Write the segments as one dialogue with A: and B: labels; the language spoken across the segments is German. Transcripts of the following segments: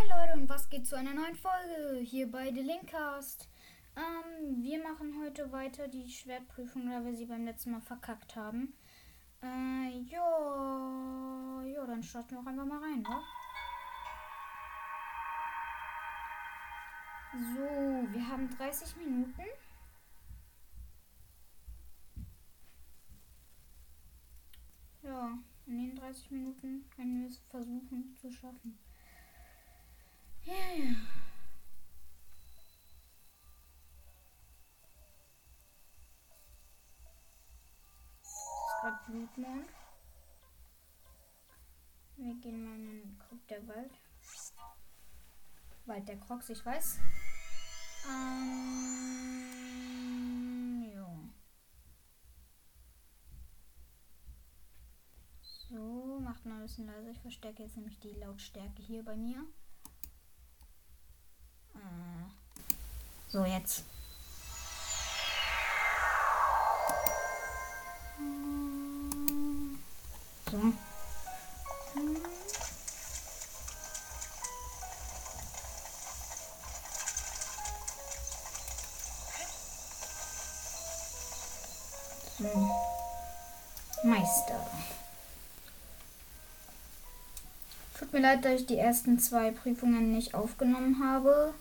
A: Moin Leute und was geht zu einer neuen Folge hier bei The Linkcast. Ähm, wir machen heute weiter die Schwertprüfung, da wir sie beim letzten Mal verkackt haben. Äh, jo, jo, dann starten wir auch einfach mal rein, wa? So, wir haben 30 Minuten. Ja, in den 30 Minuten können wir es versuchen zu schaffen. Ja, ist gerade Blutmond. Wir gehen mal in den Krug der Wald. Wald der Crocs, ich weiß. Ähm, jo. So, macht mal ein bisschen leiser. Ich verstärke jetzt nämlich die Lautstärke hier bei mir. So, jetzt. So. Meister. Tut mir leid, dass ich die ersten zwei Prüfungen nicht aufgenommen habe.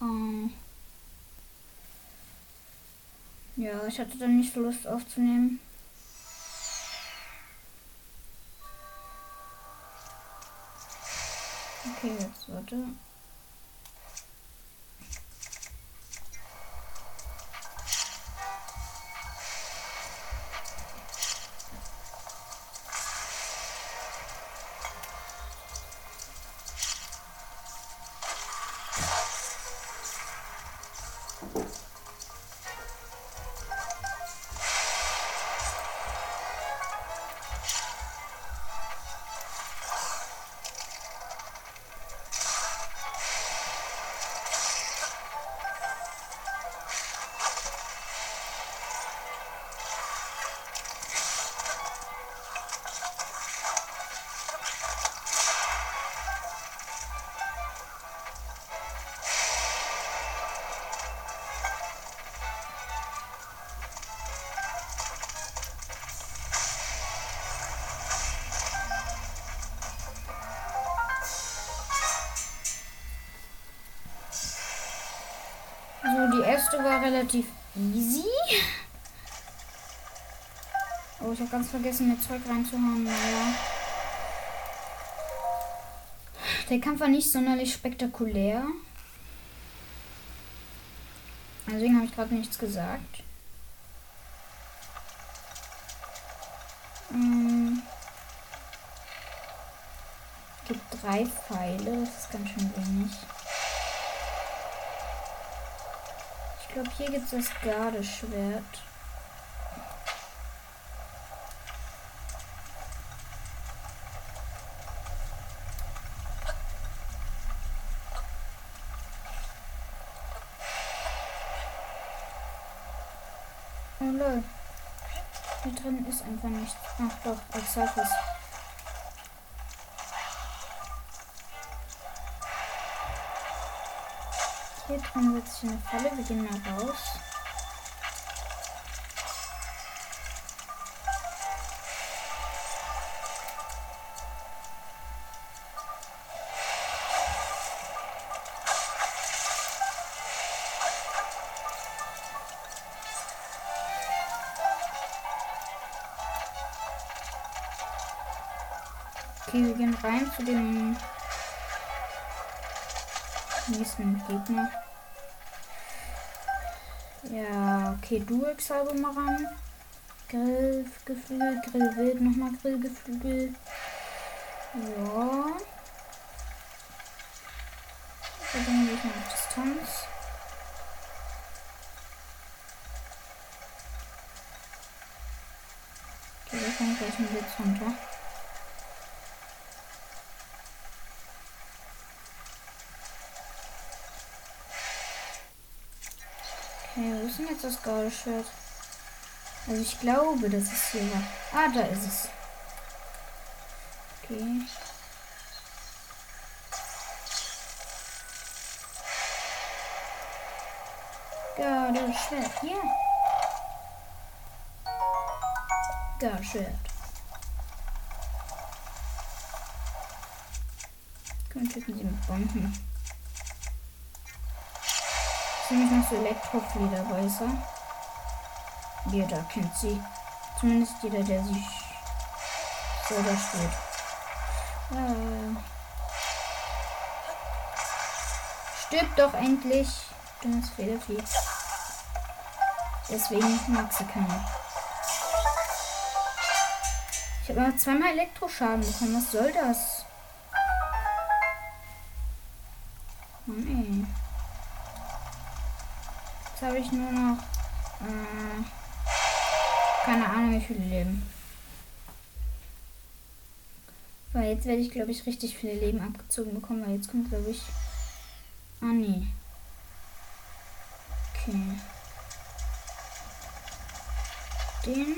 A: Ähm ja, ich hatte dann nicht so Lust aufzunehmen. Okay, jetzt warte. Erste war relativ easy. Oh, ich habe ganz vergessen, mir Zeug reinzuhauen. Naja. Der Kampf war nicht sonderlich spektakulär. Deswegen habe ich gerade nichts gesagt. Hm. Gibt drei Pfeile, das ist ganz schön wenig. Ich glaube, hier gibt es das Gardeschwert. Oh lol. Hier drin ist einfach nichts. Ach doch, Exarchus. Hier drin sitzt eine Falle. Wir gehen mal raus. Okay, wir gehen rein zu dem nächsten Gegner. Ja, okay, ran. Grillgeflügel, Grillwild, nochmal Grillgeflügel. Ja. Dann gehe ich mal auf Distanz. Okay, da kommt gleich ein Blitz runter. ist denn jetzt das graue Shirt? Also ich glaube, das ist hier. Silber. Ah, da ist es. Okay. Gerade Schwert, ja. Yeah. Gerade Schwert. Können töten sie mit Bomben. Nicht noch so Elektroflederbeißer. Jeder kennt sie. Zumindest jeder, der sich selber spielt. Ah. Stirb doch endlich. Dummes Federvieh. Deswegen mag sie keiner. Ich habe zweimal Elektroschaden bekommen. Was soll das? Habe ich nur noch. Äh, keine Ahnung, wie viele Leben. Weil jetzt werde ich, glaube ich, richtig viele Leben abgezogen bekommen, weil jetzt kommt, glaube ich. Ah, nee. Okay. Den.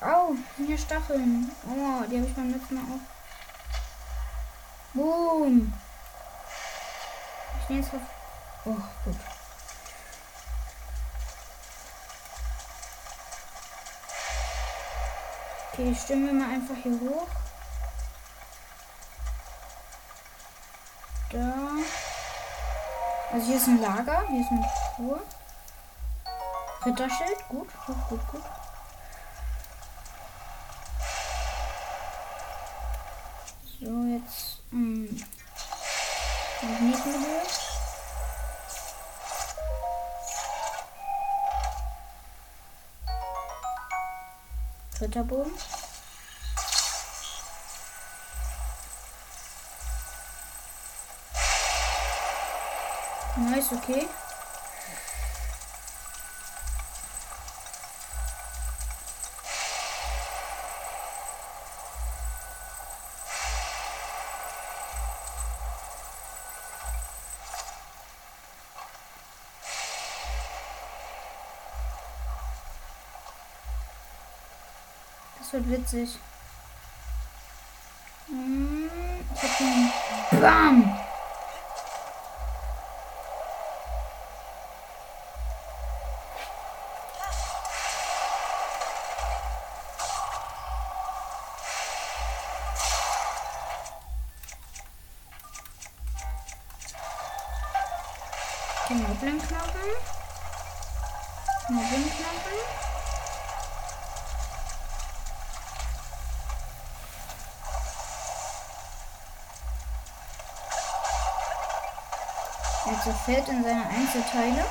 A: Au, sind hier Stacheln. Oh, die habe ich beim letzten Mal auch. Boom. Ich nehme jetzt auf. Oh, gut. Okay, stimmen wir mal einfach hier hoch. Da. Also hier ist ein Lager, hier ist eine Truhe. Ritterschild, gut, gut, gut, gut. So, jetzt ähm, Magnetmodul. Ritterbogen. Nice, okay. Wird witzig. Hm, Ich hab den. Bam! Den Moblin-Knochen. Moblin-Knochen. Er zerfällt in seine Einzelteile.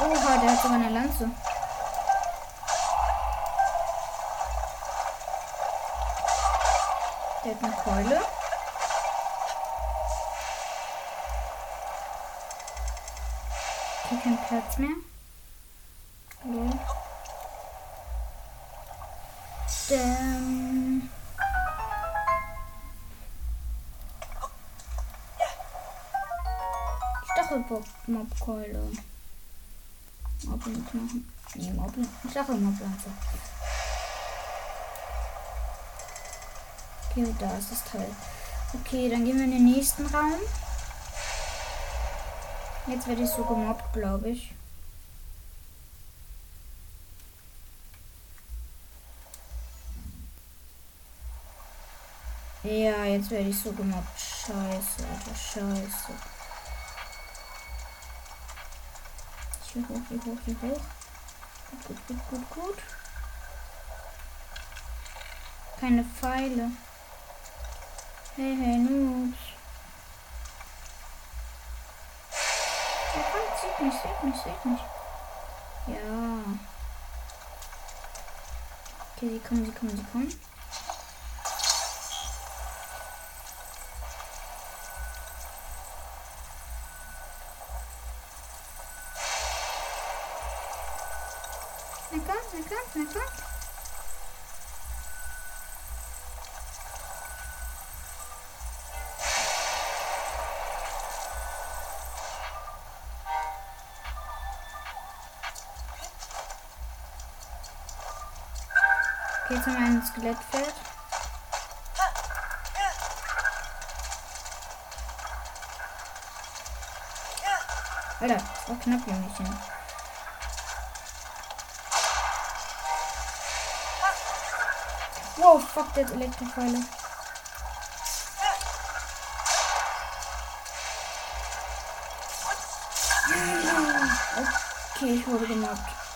A: Oha, der hat sogar eine Lanze. Der hat eine Keule. Okay, kein Platz mehr. Lol. Dann. Stachelmobkeule. Moblin-Knochen. Nee, Moblin. Stachelmoblanze. Okay, da ist das Teil. Okay, dann gehen wir in den nächsten Raum. Jetzt werde ich so gemobbt, glaube ich. Ja, jetzt werde ich so gemobbt. Scheiße, Alter, scheiße. Hier hoch, hier hoch, hier hoch. Gut, gut, gut, gut. Keine Pfeile. Hey, hey, Noobs. Ja, kommt, sieht mich, sieht mich, sieht mich. Ja. Okay, sie kommen, sie kommen, sie kommen. Okay, jetzt haben wir ein Skelettfeld. Alter, das war knapp, Jungchen. Wow, fuck, der Elektrofeule. Okay, ich wurde gemobbt.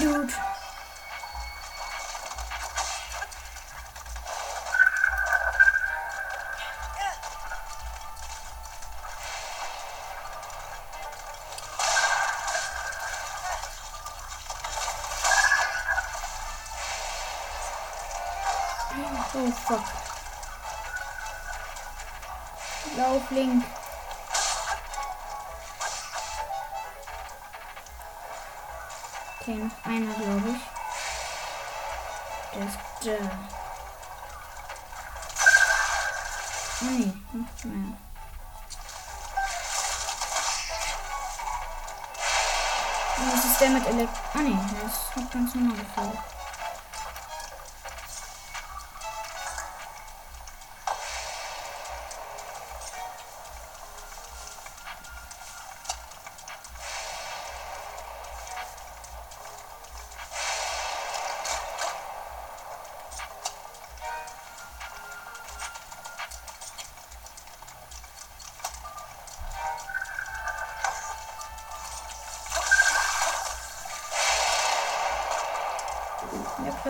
A: Dude. Oh fuck. Lauf, Link. Noch einer, glaube ich. Der ist da. Oh nee, noch mehr. Und das ist der mit Elekt... Ah nee, der ist ganz normal gefallen.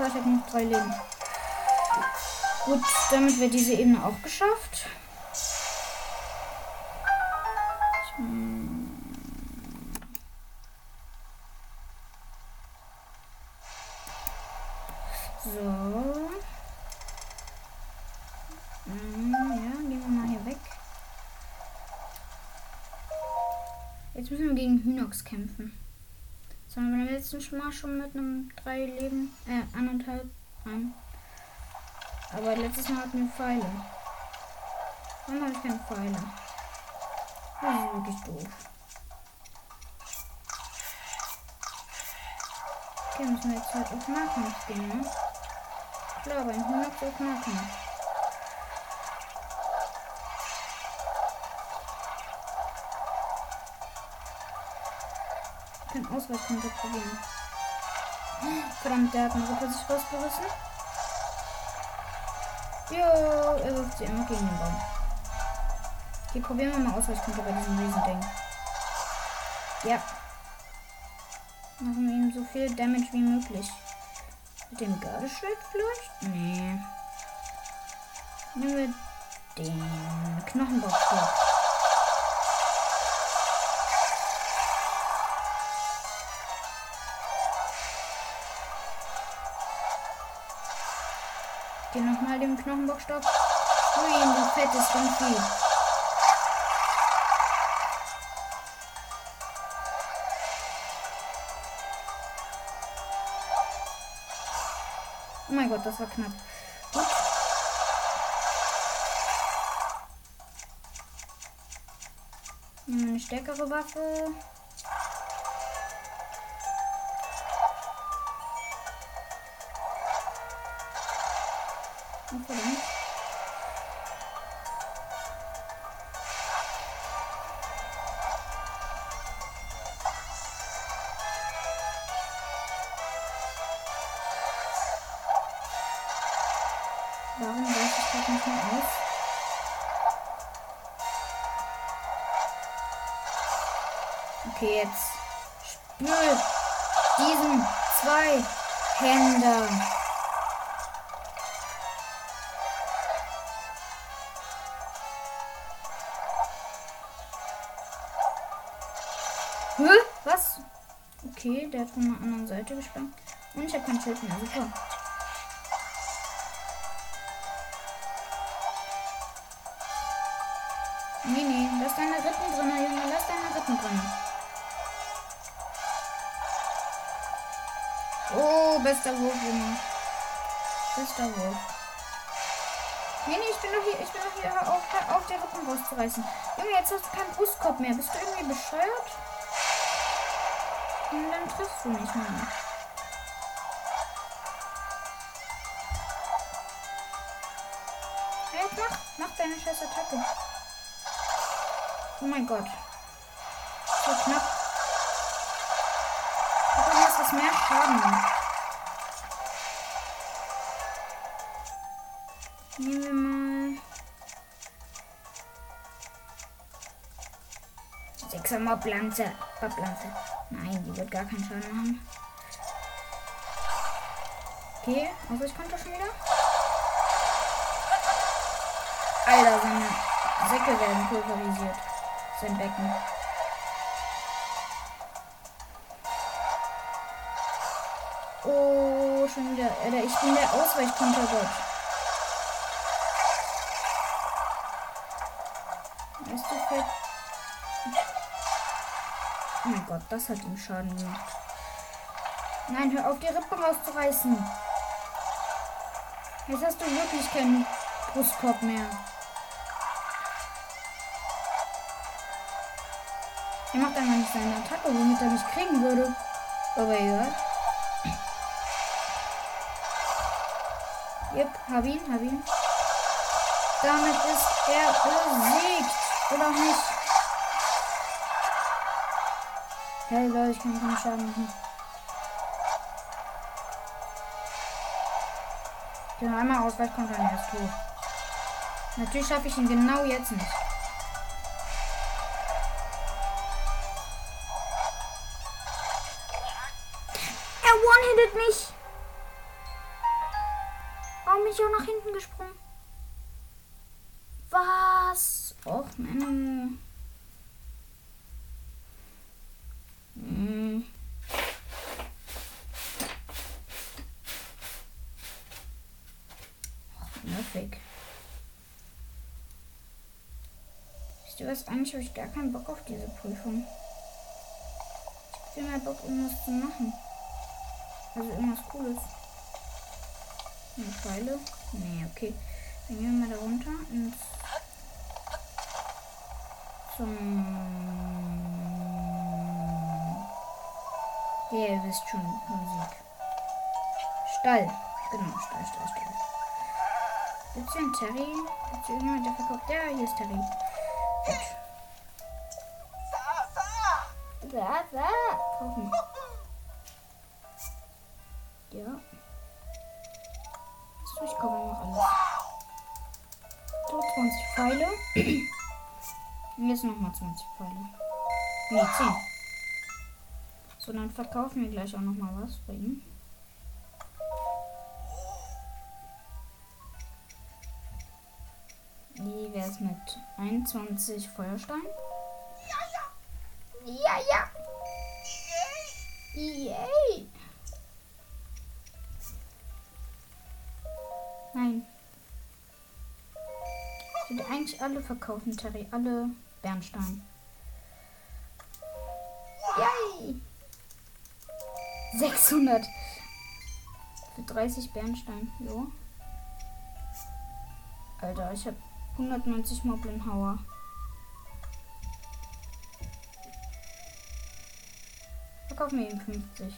A: Klar, ich habe noch drei Leben. Gut, damit wird diese Ebene auch geschafft. So. Ja, gehen wir mal hier weg. Jetzt müssen wir gegen Hynox kämpfen. Das haben wir beim letzten Mal schon mit einem drei Leben, äh, anderthalb an. Aber letztes Mal hatten wir Pfeile. Warum habe ich keine Pfeile? Das ist wirklich doof. Okay, müssen wir jetzt halt auf Nahkampf gehen, ne? Klar, beim 100 auf Nahkampf. Ich kann Ausweichkonto probieren. Verdammt, der hat eine Gruppe sich rausgerissen. Jo, er wirft sie immer gegen den Baum. Hier probieren wir mal Ausweichkonto bei diesem Riesending. Ja. Machen wir ihm so viel Damage wie möglich. Mit dem Gardeschwert vielleicht? Nee. Nehmen wir den Knochenbockstock. Geh nochmal dem Knochenbockstock. Ui, du fettes Vieh. Oh mein Gott, das war knapp. Gut. Nehmen eine stärkere Waffe. Hä? Was? Okay, der hat von der anderen Seite gesprungen. Und ich habe kein Schild mehr. Super. Lass deine Rippen drin, Junge. Lass deine Rippen drin. Oh, bester Wurf, Junge. Bester Wurf. Nee, nee, ich bin doch hier, ich bin doch hier auf, auf die Rippen rauszureißen. Junge, jetzt hast du keinen Brustkorb mehr. Bist du irgendwie bescheuert? Dann triffst du nicht mehr. Ja, mach, mach deine scheiß Attacke. Oh mein Gott. So knapp. Du hast das mehr Schaden. Nehmen wir mal. Sechser Moblanze. Moblanze. Nein, die wird gar keinen Schaden machen. Okay, Ausweichkonto schon wieder. Alter, seine Säcke werden pulverisiert. Sein Becken. Oh, schon wieder. Alter, ich bin der Ausweichkontergott. Das hat ihm Schaden gemacht. Nein, hör auf, die Rippe rauszureißen. Jetzt hast du wirklich keinen Brustkorb mehr. Er macht einfach nicht seine Attacke, womit er mich kriegen würde. Aber egal. Yep, hab ihn, hab ihn. Damit ist er besiegt. Oder nicht? Hey Leute, ich kann keinen Schaden machen. Der einmal Ausweichkonter er ist tot. Natürlich schaffe ich ihn genau jetzt nicht. Was? Eigentlich habe ich gar keinen Bock auf diese Prüfung. Ich habe mehr Bock, irgendwas zu machen. Also irgendwas Cooles. Eine Pfeile? Nee, okay. Dann gehen wir mal da runter ins zum Ja, ihr wisst schon, Musik. Stall. Genau, Stall, Stall, Stall. Gibt's hier einen Terry? Gibt's hier irgendjemand, der verkauft? Ja, hier ist Terry. Da, da. Kaufen. Ja. So, ich kaufe noch alles. So, 20 Pfeile. Jetzt nochmal 20 Pfeile. Nee, 10. So, dann verkaufen wir gleich auch nochmal was bei ihm. Mit 21 Feuerstein? Ja, ja. Ja, ja. Yay. Nein. Ich würde eigentlich alle verkaufen, Terry. Alle Bernstein. Yay! 600. Für 30 Bernstein. Jo. Alter, ich habe 190 Moblin Hauer. Verkaufen wir ihm 50.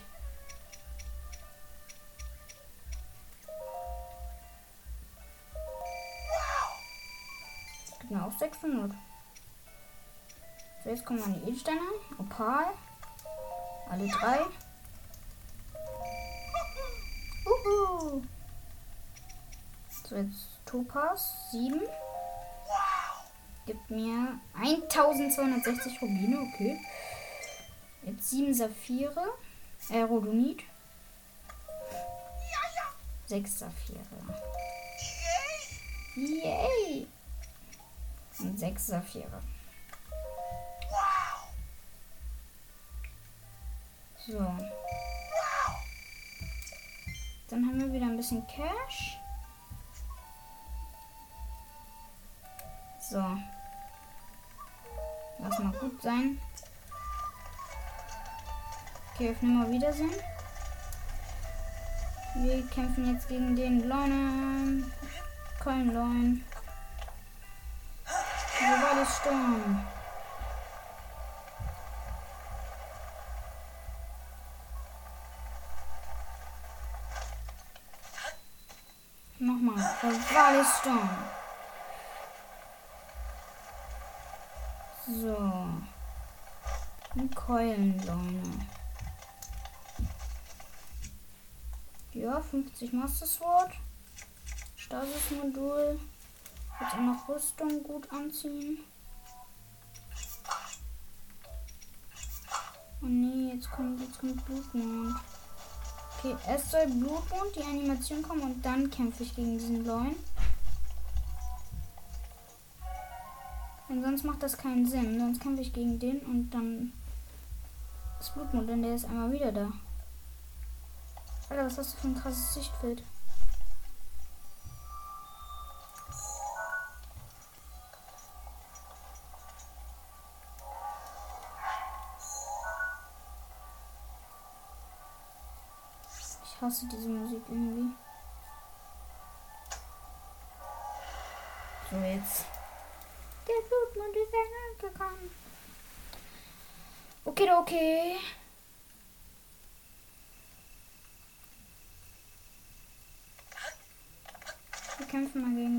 A: Genau, 600. So, jetzt kommen die Edelsteine. Opal. Alle drei. Uhu. So, jetzt Topaz. 7. Gibt mir 1260 Rubine. Okay. Jetzt 7 Saphire. Äh, Rhodonit. 6 Saphire. Yay! Und 6 Saphire. So. Dann haben wir wieder ein bisschen Cash. So. Lass mal gut sein. Okay, auf Nummer Wiedersehen. Wir kämpfen jetzt gegen den Leune. Köln-Leun. Globales Sturm. Nochmal. Globales Sturm. So. Ein Keulenleune. Ja, 50 Master Sword. Stasis-Modul. Jetzt auch noch Rüstung gut anziehen. Oh nee, jetzt kommt, jetzt kommt Blutmond. Okay, es soll Blutmond, die Animation kommen und dann kämpfe ich gegen diesen Leuen. Denn sonst macht das keinen Sinn. Sonst kämpfe ich gegen den und dann ist Blutmond, denn der ist einmal wieder da. Alter, was hast du für ein krasses Sichtfeld? Ich hasse diese Musik irgendwie. So, jetzt. Der Blutmond ist gekommen. Okay, okay. kämpfen mal gegen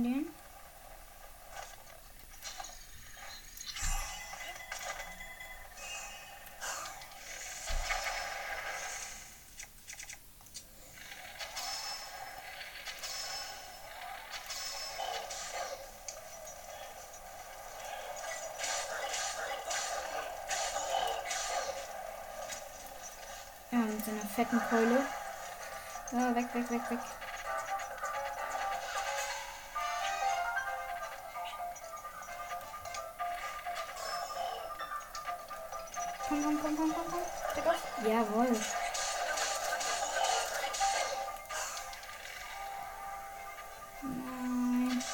A: fetten Keule. Ja, weg, weg, weg, weg. Komm, komm, komm, komm, komm, komm. Steck auf. Jawohl. Nein.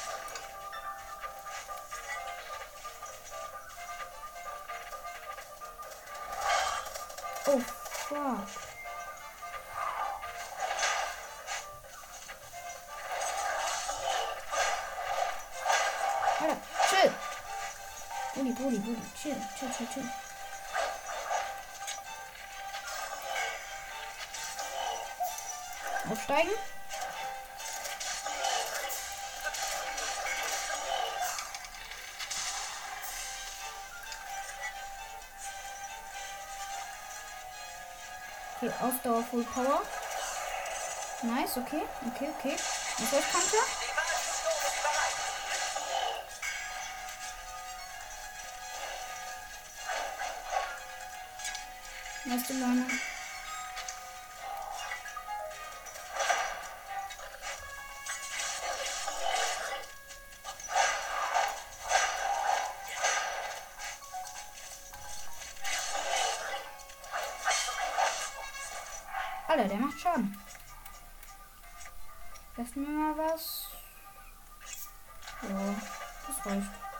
A: Oh, fuck. Bulli, bulli, bulli. Chill, chill, chill, chill. Aufsteigen. Okay, Ausdauer Full Power. Nice, okay. Okay, okay. Und was da? Nächste Leine. Alter, der macht Schaden. Lass mir mal was. Ja, das reicht.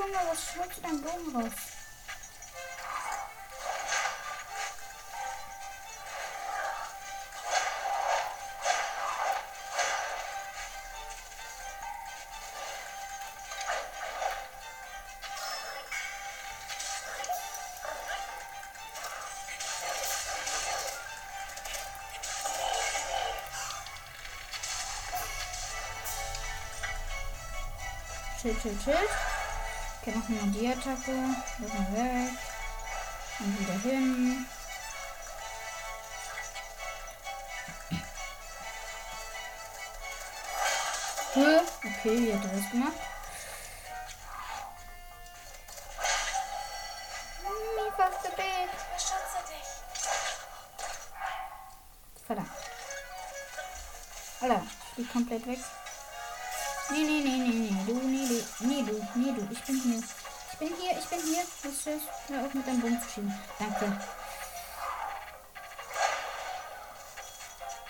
A: Doch hier, Junge. Was holst du Okay, machen wir die Attacke. Lassen wir weg. Und wieder hin. Okay, wie hat er das gemacht? Mimi, fast der Bild.
B: Beschütze dich.
A: Verdammt. Alter, ich flieg komplett weg. Nee, nee, nee, nee, du, du, ich bin hier. Ich bin hier, ich bin hier. Was ist Hör auf mit deinem schieben. Danke.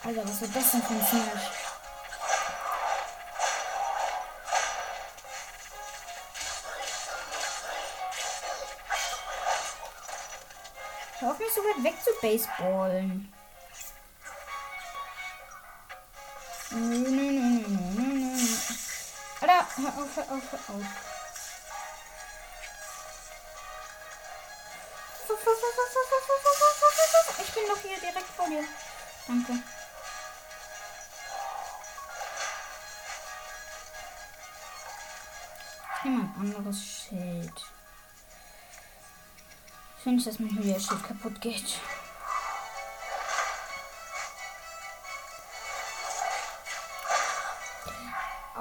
A: Alter, was wird das denn für ein Smash? Hör auf mich so weit weg zu baseballen. Hör auf, hör auf, hör auf. Ich bin doch hier direkt vor dir. Danke. Ich nehme ein anderes Schild. Ich will nicht, dass mein Julia-Schild kaputt geht.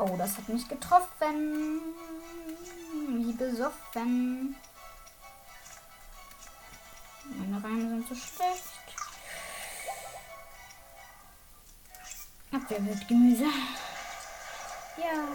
A: Oh, das hat mich getroffen. Wie besoffen. Meine Reime sind so schlecht. Abwehr wird Gemüse. Ja.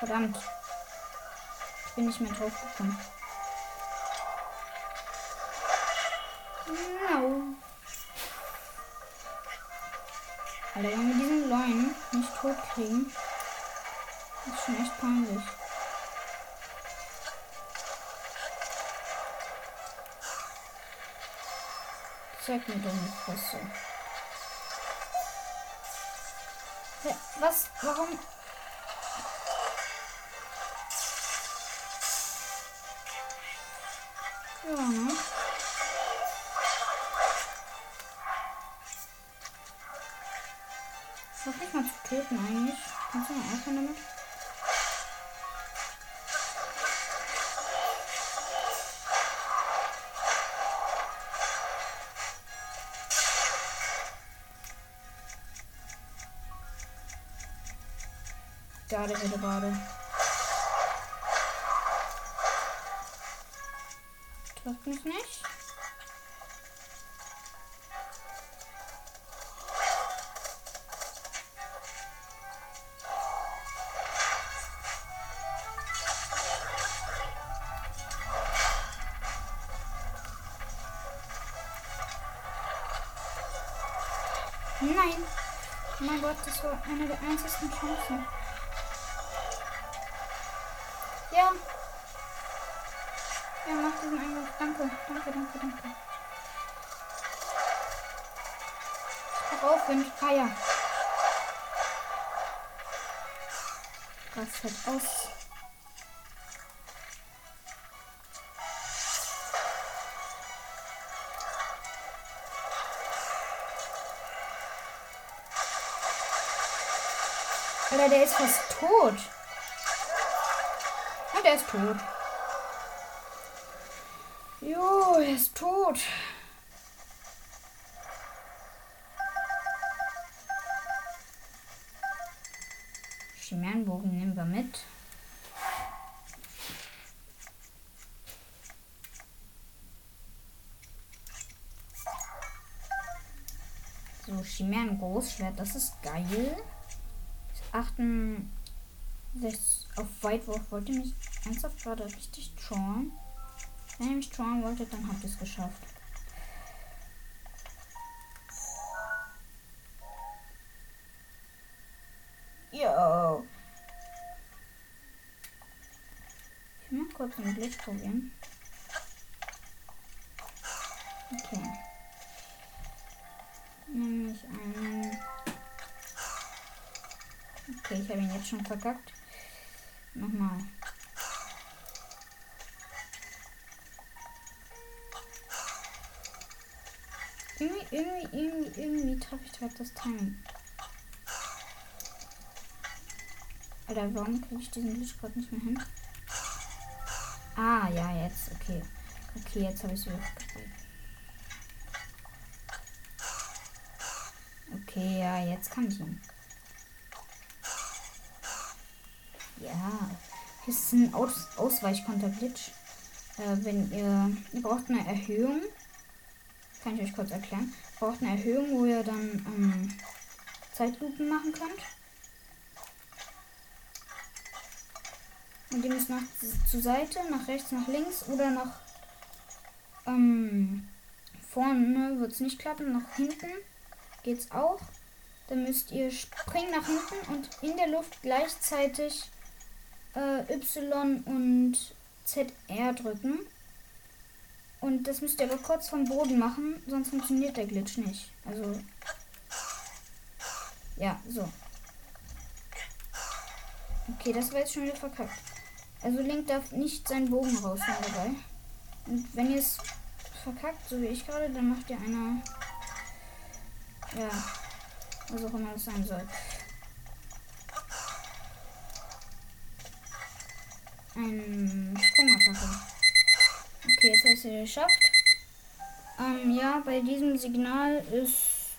A: Verdammt. Ich bin nicht mehr drauf gekommen. No. Alter, wenn wir diesen Leuen nicht tot kriegen, ist schon echt peinlich. Zeig mir doch nicht was so. Was? Warum? Töten eigentlich. Kannst du mal aufhören damit? Gerade wieder gerade. Trifft mich nicht. Das war eine der einzigsten Chancen. Ja. Ja, mach diesen Angriff. Danke, danke, danke, danke. Ich brauch Aufwind. Ah ja. Das wird aus. Alter, der ist fast tot. Und er ist tot. Jo, er ist tot. Chimärenbogen nehmen wir mit. So, Chimären Großschwert, das ist geil. 68 auf Weitwurf wollte mich ernsthaft gerade richtig trauen. Wenn ihr mich trauen wolltet, dann habt ihr es geschafft. Yo. Ich will mal kurz einen Glitch probieren. Okay. Nämlich einen. Okay, ich habe ihn jetzt schon verkackt. Nochmal. Irgendwie, irgendwie, irgendwie, irgendwie treffe ich gerade das Timing. Alter, warum kriege ich diesen Glitch gerade nicht mehr hin? Ah, ja, jetzt. Okay. Okay, jetzt habe ich es wieder. Okay, ja, jetzt kann ich ihn. Ja. Das ist ein Aus Ausweichkonter-Glitch. Äh, wenn ihr. Ihr braucht eine Erhöhung. Kann ich euch kurz erklären. Ihr braucht eine Erhöhung, wo ihr dann ähm, Zeitlupen machen könnt. Und ihr müsst nach zur Seite, nach rechts, nach links oder nach ähm, vorne wird es nicht klappen, nach hinten geht's auch. Dann müsst ihr springen nach hinten und in der Luft gleichzeitig äh, Y und ZR drücken. Und das müsst ihr aber kurz vom Boden machen, sonst funktioniert der Glitch nicht. Also. Ja, so. Okay, das war jetzt schon wieder verkackt. Also Link darf nicht seinen Bogen rausholen dabei. Und wenn ihr es verkackt, so wie ich gerade, dann macht ihr eine. Ja. Was auch immer das sein soll. Ein Sprungattacke. Okay, jetzt hast du es geschafft. Ähm, ja, bei diesem Signal ist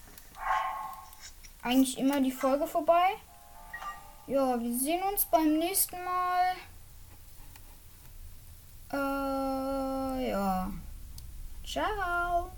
A: eigentlich immer die Folge vorbei. Ja, wir sehen uns beim nächsten Mal. Äh, ja. Ciao.